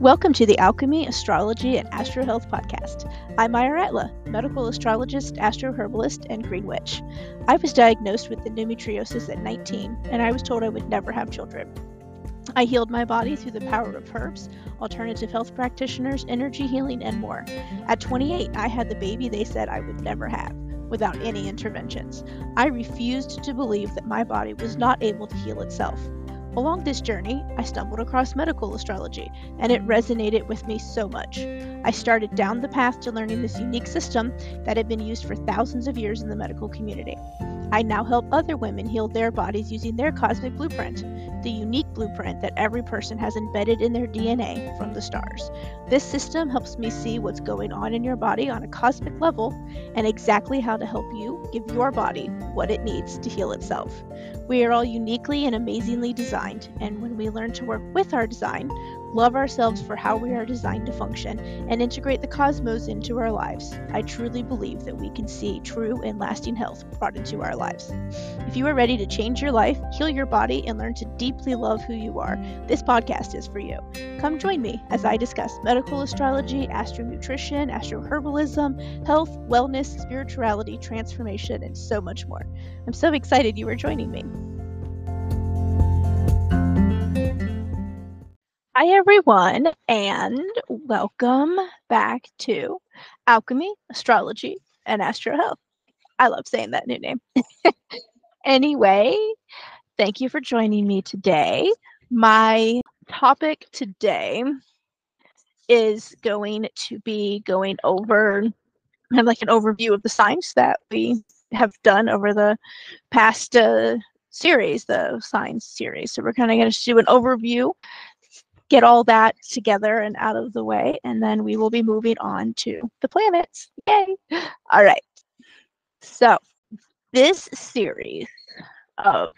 Welcome to the Alchemy, Astrology, and Astrohealth podcast. I'm Maya Ratla, medical astrologist, astroherbalist, and green witch. I was diagnosed with endometriosis at 19, and I was told I would never have children. I healed my body through the power of herbs, alternative health practitioners, energy healing, and more. At 28, I had the baby they said I would never have without any interventions. I refused to believe that my body was not able to heal itself. Along this journey, I stumbled across medical astrology, and it resonated with me so much. I started down the path to learning this unique system that had been used for thousands of years in the medical community. I now help other women heal their bodies using their cosmic blueprint, the unique blueprint that every person has embedded in their DNA from the stars. This system helps me see what's going on in your body on a cosmic level and exactly how to help you give your body what it needs to heal itself. We are all uniquely and amazingly designed, and when we learn to work with our design, love ourselves for how we are designed to function, and integrate the cosmos into our lives, I truly believe that we can see true and lasting health brought into our lives. If you are ready to change your life, heal your body, and learn to deeply love who you are, this podcast is for you. Come join me as I discuss medical astrology, astro nutrition, astro herbalism, health, wellness, spirituality, transformation, and so much more. I'm so excited you are joining me. Hi, everyone, and welcome back to Alchemy, Astrology, and Astro Health. I love saying that new name. anyway, thank you for joining me today. My topic today is going to be going over of like an overview of the signs that we have done over the past uh, series, the signs series. So we're kind of going to do an overview get all that together and out of the way, and then we will be moving on to the planets. Yay! All right. So, this series of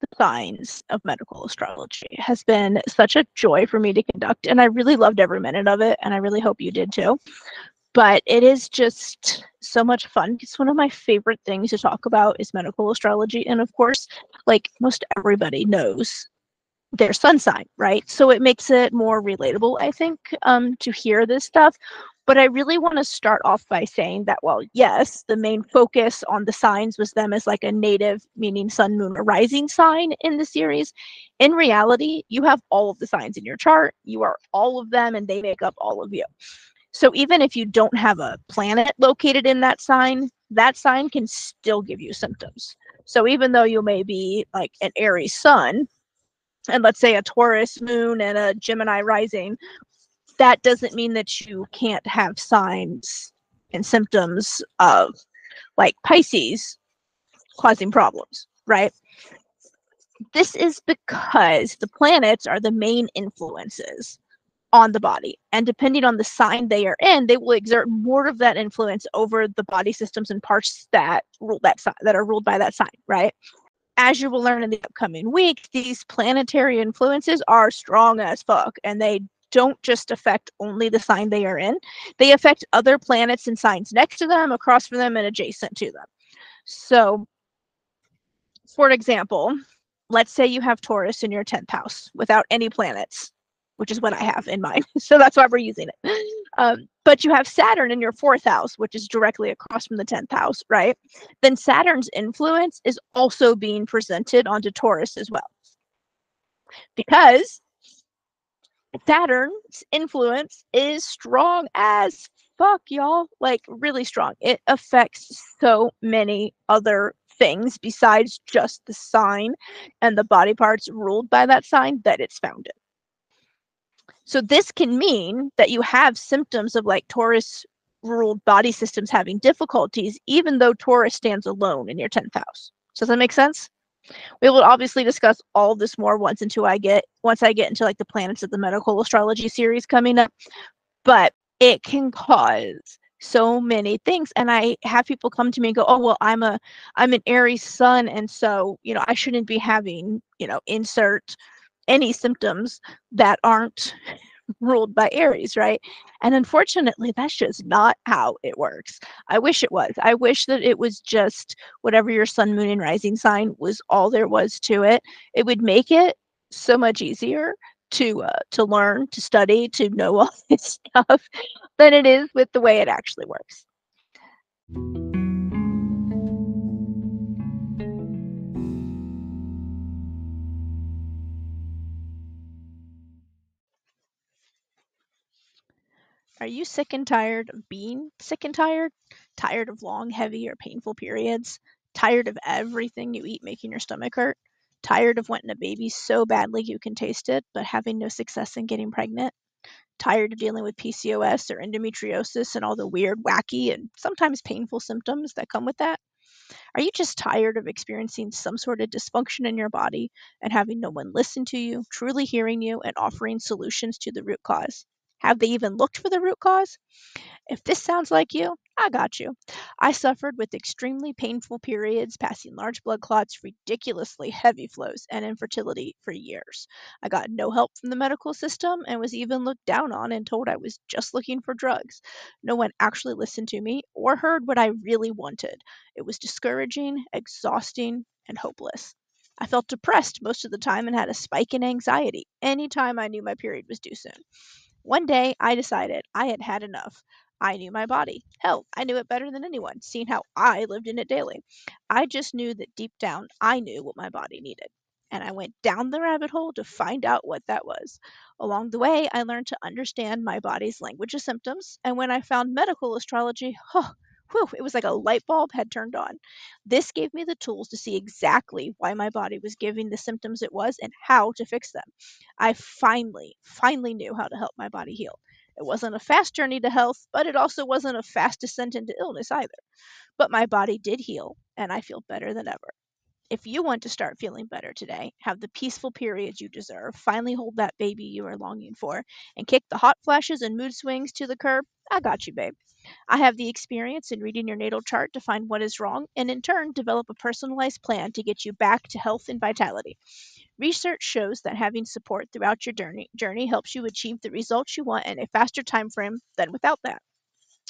the signs of medical astrology has been such a joy for me to conduct, and I really loved every minute of it, and I really hope you did too. But it is just so much fun. It's one of my favorite things to talk about is medical astrology, and of course, like most everybody knows, their sun sign, right? So it makes it more relatable, I think, um, to hear this stuff. But I really want to start off by saying that, well, yes, the main focus on the signs was them as like a native, meaning sun, moon, or rising sign in the series. In reality, you have all of the signs in your chart. You are all of them, and they make up all of you. So even if you don't have a planet located in that sign, that sign can still give you symptoms. So even though you may be like an Aries sun, and let's say a Taurus moon and a Gemini rising, that doesn't mean that you can't have signs and symptoms of like Pisces causing problems, right? This is because the planets are the main influences on the body. And depending on the sign they are in, they will exert more of that influence over the body systems and parts that rule that sign that are ruled by that sign, right? As you will learn in the upcoming week, these planetary influences are strong as fuck and they don't just affect only the sign they are in, they affect other planets and signs next to them, across from them, and adjacent to them. So, for example, let's say you have Taurus in your 10th house without any planets which is what I have in mind. so that's why we're using it. Um, but you have Saturn in your fourth house, which is directly across from the 10th house, right? Then Saturn's influence is also being presented onto Taurus as well. Because Saturn's influence is strong as fuck, y'all. Like, really strong. It affects so many other things besides just the sign and the body parts ruled by that sign that it's found in. So this can mean that you have symptoms of like Taurus ruled body systems having difficulties, even though Taurus stands alone in your 10th house. Does that make sense? We will obviously discuss all this more once until I get once I get into like the planets of the medical astrology series coming up. But it can cause so many things and i have people come to me and go oh well i'm a i'm an aries sun and so you know i shouldn't be having you know insert any symptoms that aren't ruled by Aries, right? And unfortunately, that's just not how it works. I wish it was. I wish that it was just whatever your sun, moon, and rising sign was all there was to it. It would make it so much easier to uh, to learn, to study, to know all this stuff than it is with the way it actually works. Are you sick and tired of being sick and tired? Tired of long, heavy, or painful periods? Tired of everything you eat making your stomach hurt? Tired of wanting a baby so badly you can taste it, but having no success in getting pregnant? Tired of dealing with PCOS or endometriosis and all the weird, wacky, and sometimes painful symptoms that come with that? Are you just tired of experiencing some sort of dysfunction in your body and having no one listen to you, truly hearing you, and offering solutions to the root cause? Have they even looked for the root cause? If this sounds like you, I got you. I suffered with extremely painful periods, passing large blood clots, ridiculously heavy flows, and infertility for years. I got no help from the medical system and was even looked down on and told I was just looking for drugs. No one actually listened to me or heard what I really wanted. It was discouraging, exhausting, and hopeless. I felt depressed most of the time and had a spike in anxiety anytime I knew my period was due soon. One day, I decided I had had enough. I knew my body. Hell, I knew it better than anyone, seeing how I lived in it daily. I just knew that deep down, I knew what my body needed. And I went down the rabbit hole to find out what that was. Along the way, I learned to understand my body's language of symptoms. And when I found medical astrology, oh, whew, it was like a light bulb had turned on. This gave me the tools to see exactly why my body was giving the symptoms it was and how to fix them. I finally, finally knew how to help my body heal. It wasn't a fast journey to health, but it also wasn't a fast descent into illness either. But my body did heal, and I feel better than ever. If you want to start feeling better today, have the peaceful periods you deserve, finally hold that baby you are longing for, and kick the hot flashes and mood swings to the curb, I got you, babe. I have the experience in reading your natal chart to find what is wrong and in turn develop a personalized plan to get you back to health and vitality. Research shows that having support throughout your journey, journey helps you achieve the results you want in a faster time frame than without that.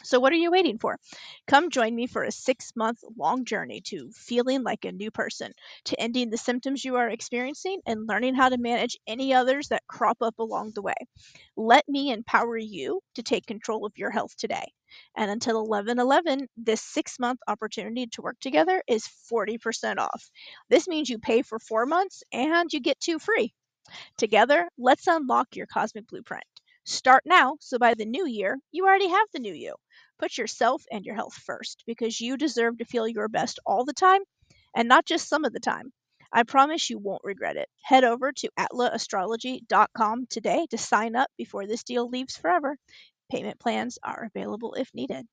So, what are you waiting for? Come join me for a six month long journey to feeling like a new person, to ending the symptoms you are experiencing, and learning how to manage any others that crop up along the way. Let me empower you to take control of your health today. And until 11 11, this six month opportunity to work together is 40% off. This means you pay for four months and you get two free. Together, let's unlock your cosmic blueprint. Start now so by the new year, you already have the new you. Put yourself and your health first because you deserve to feel your best all the time and not just some of the time. I promise you won't regret it. Head over to atlaastrology.com today to sign up before this deal leaves forever. Payment plans are available if needed.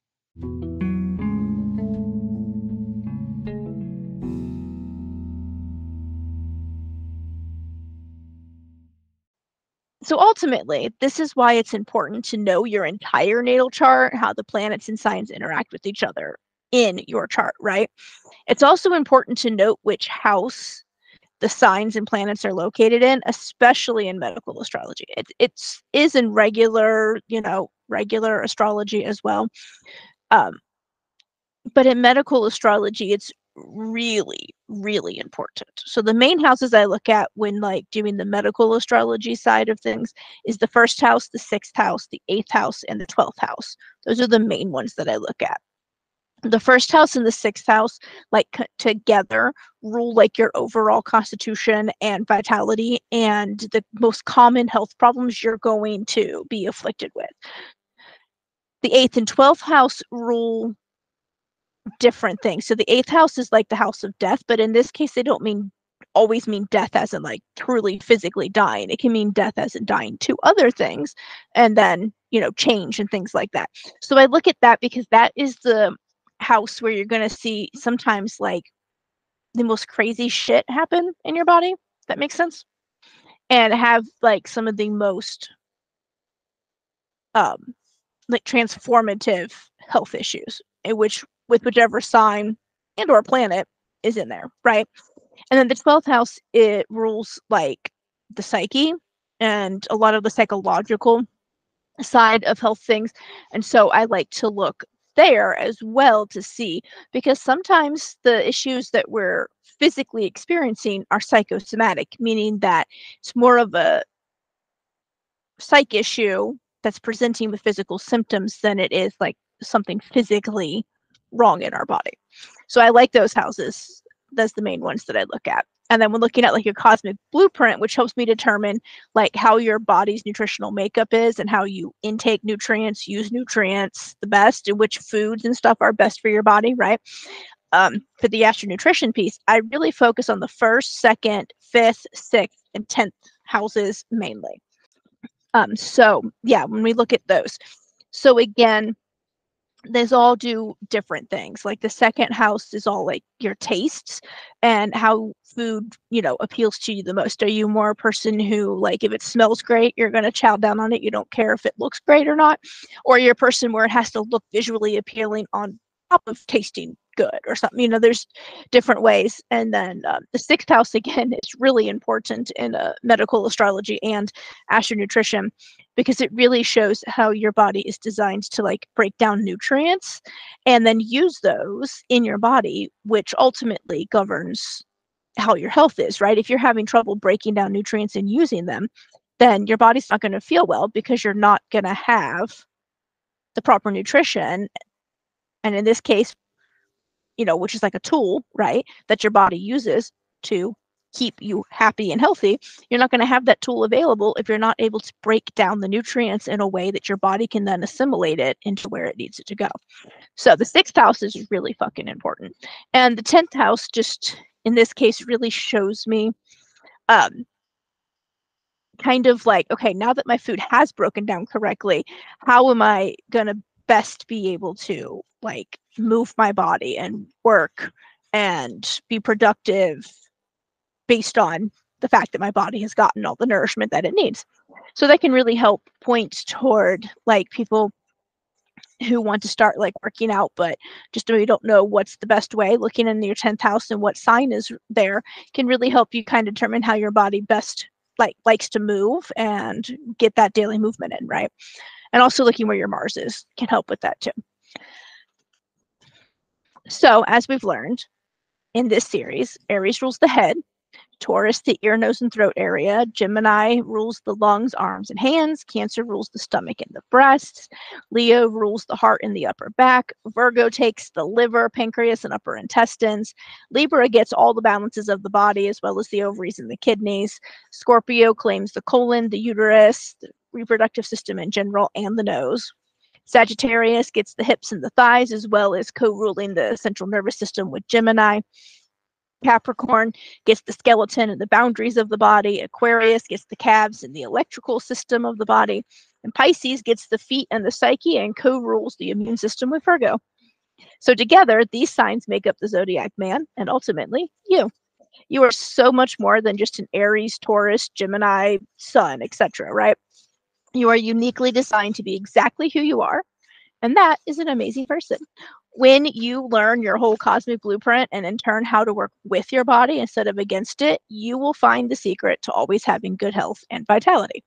So ultimately, this is why it's important to know your entire natal chart, how the planets and signs interact with each other in your chart, right? It's also important to note which house the signs and planets are located in, especially in medical astrology. It it's is in regular, you know, regular astrology as well. Um, but in medical astrology, it's really, really important. So the main houses I look at when like doing the medical astrology side of things is the first house, the sixth house, the eighth house, and the twelfth house. Those are the main ones that I look at the first house and the sixth house like together rule like your overall constitution and vitality and the most common health problems you're going to be afflicted with the eighth and 12th house rule different things so the eighth house is like the house of death but in this case they don't mean always mean death as in like truly physically dying it can mean death as in dying to other things and then you know change and things like that so i look at that because that is the house where you're going to see sometimes like the most crazy shit happen in your body. That makes sense. And have like some of the most um like transformative health issues in which with whichever sign and or planet is in there, right? And then the 12th house it rules like the psyche and a lot of the psychological side of health things. And so I like to look there as well to see because sometimes the issues that we're physically experiencing are psychosomatic, meaning that it's more of a psych issue that's presenting with physical symptoms than it is like something physically wrong in our body. So I like those houses. That's the main ones that I look at. And then when looking at like your cosmic blueprint, which helps me determine like how your body's nutritional makeup is and how you intake nutrients, use nutrients the best, and which foods and stuff are best for your body, right? Um, for the astro nutrition piece, I really focus on the first, second, fifth, sixth, and tenth houses mainly. Um, so yeah, when we look at those. So again, these all do different things. Like the second house is all like your tastes and how food, you know, appeals to you the most. Are you more a person who like if it smells great, you're gonna chow down on it. You don't care if it looks great or not, or you're a person where it has to look visually appealing on top of tasting good or something. You know, there's different ways. And then um, the sixth house again is really important in uh, medical astrology and astro nutrition because it really shows how your body is designed to like break down nutrients and then use those in your body, which ultimately governs how your health is, right? If you're having trouble breaking down nutrients and using them, then your body's not going to feel well because you're not going to have the proper nutrition. And in this case, you know, which is like a tool, right, that your body uses to keep you happy and healthy, you're not going to have that tool available if you're not able to break down the nutrients in a way that your body can then assimilate it into where it needs it to go. So the sixth house is really fucking important. And the 10th house just in this case really shows me um kind of like okay, now that my food has broken down correctly, how am I going to best be able to like move my body and work and be productive based on the fact that my body has gotten all the nourishment that it needs. So that can really help point toward like people who want to start like working out but just really don't know what's the best way looking in your 10th house and what sign is there can really help you kind of determine how your body best like likes to move and get that daily movement in right and also looking where your mars is can help with that too. So, as we've learned in this series, Aries rules the head, Taurus the ear, nose, and throat area, Gemini rules the lungs, arms, and hands, Cancer rules the stomach and the breasts, Leo rules the heart and the upper back, Virgo takes the liver, pancreas, and upper intestines, Libra gets all the balances of the body as well as the ovaries and the kidneys, Scorpio claims the colon, the uterus, the reproductive system in general, and the nose. Sagittarius gets the hips and the thighs, as well as co ruling the central nervous system with Gemini. Capricorn gets the skeleton and the boundaries of the body. Aquarius gets the calves and the electrical system of the body. And Pisces gets the feet and the psyche and co rules the immune system with Virgo. So, together, these signs make up the zodiac man and ultimately you. You are so much more than just an Aries, Taurus, Gemini, Sun, etc., right? You are uniquely designed to be exactly who you are. And that is an amazing person. When you learn your whole cosmic blueprint and in turn how to work with your body instead of against it, you will find the secret to always having good health and vitality.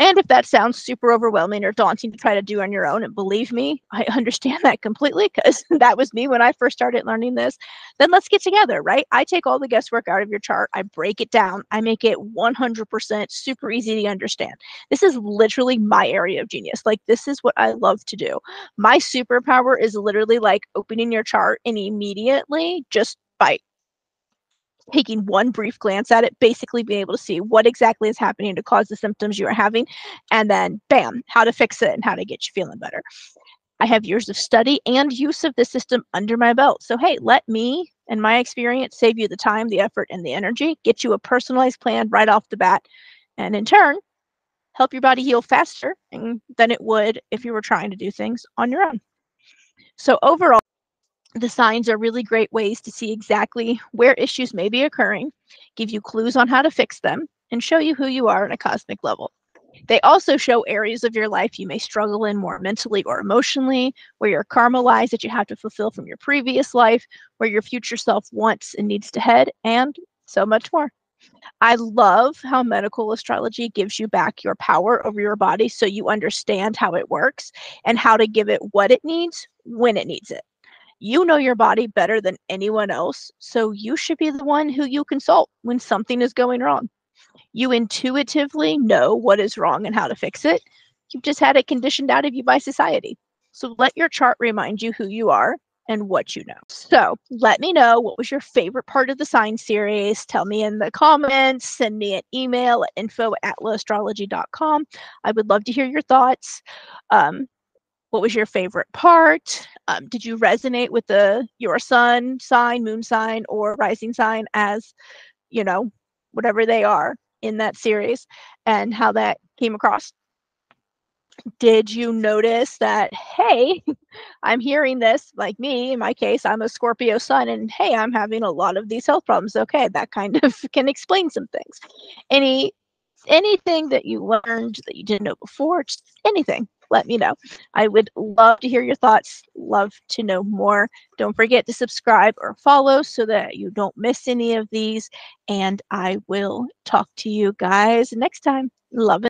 And if that sounds super overwhelming or daunting to try to do on your own, and believe me, I understand that completely because that was me when I first started learning this, then let's get together, right? I take all the guesswork out of your chart, I break it down, I make it 100% super easy to understand. This is literally my area of genius. Like, this is what I love to do. My superpower is literally like opening your chart and immediately just by taking one brief glance at it, basically being able to see what exactly is happening to cause the symptoms you are having, and then bam, how to fix it and how to get you feeling better. I have years of study and use of this system under my belt. So, hey, let me and my experience save you the time, the effort, and the energy, get you a personalized plan right off the bat, and in turn, help your body heal faster than it would if you were trying to do things on your own. So, overall, the signs are really great ways to see exactly where issues may be occurring, give you clues on how to fix them, and show you who you are on a cosmic level. They also show areas of your life you may struggle in more mentally or emotionally, where your karma lies that you have to fulfill from your previous life, where your future self wants and needs to head, and so much more. I love how medical astrology gives you back your power over your body so you understand how it works and how to give it what it needs when it needs it. You know your body better than anyone else, so you should be the one who you consult when something is going wrong. You intuitively know what is wrong and how to fix it. You've just had it conditioned out of you by society. So let your chart remind you who you are and what you know. So let me know what was your favorite part of the sign series. Tell me in the comments, send me an email at info at astrology.com. I would love to hear your thoughts. Um, what was your favorite part? Um, did you resonate with the your sun sign, moon sign, or rising sign as, you know, whatever they are in that series and how that came across? did you notice that hey i'm hearing this like me in my case i'm a scorpio sun and hey i'm having a lot of these health problems. Okay that kind of can explain some things. Any anything that you learned that you didn't know before just anything let me know. I would love to hear your thoughts. Love to know more. Don't forget to subscribe or follow so that you don't miss any of these and i will talk to you guys next time. Love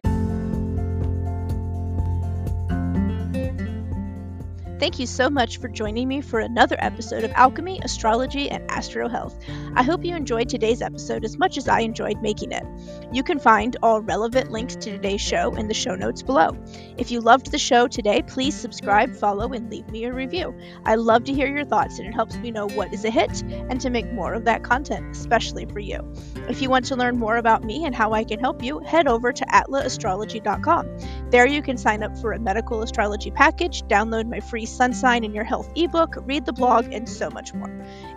Thank you so much for joining me for another episode of Alchemy, Astrology, and Astro Health. I hope you enjoyed today's episode as much as I enjoyed making it. You can find all relevant links to today's show in the show notes below. If you loved the show today, please subscribe, follow, and leave me a review. I love to hear your thoughts, and it helps me know what is a hit and to make more of that content, especially for you. If you want to learn more about me and how I can help you, head over to atlaastrology.com. There you can sign up for a medical astrology package, download my free sun sign in your health ebook, read the blog, and so much more.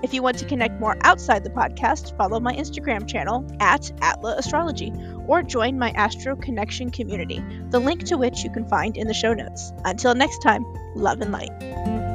If you want to connect more outside the podcast, follow my Instagram channel at Atla Astrology or join my Astro Connection community, the link to which you can find in the show notes. Until next time, love and light.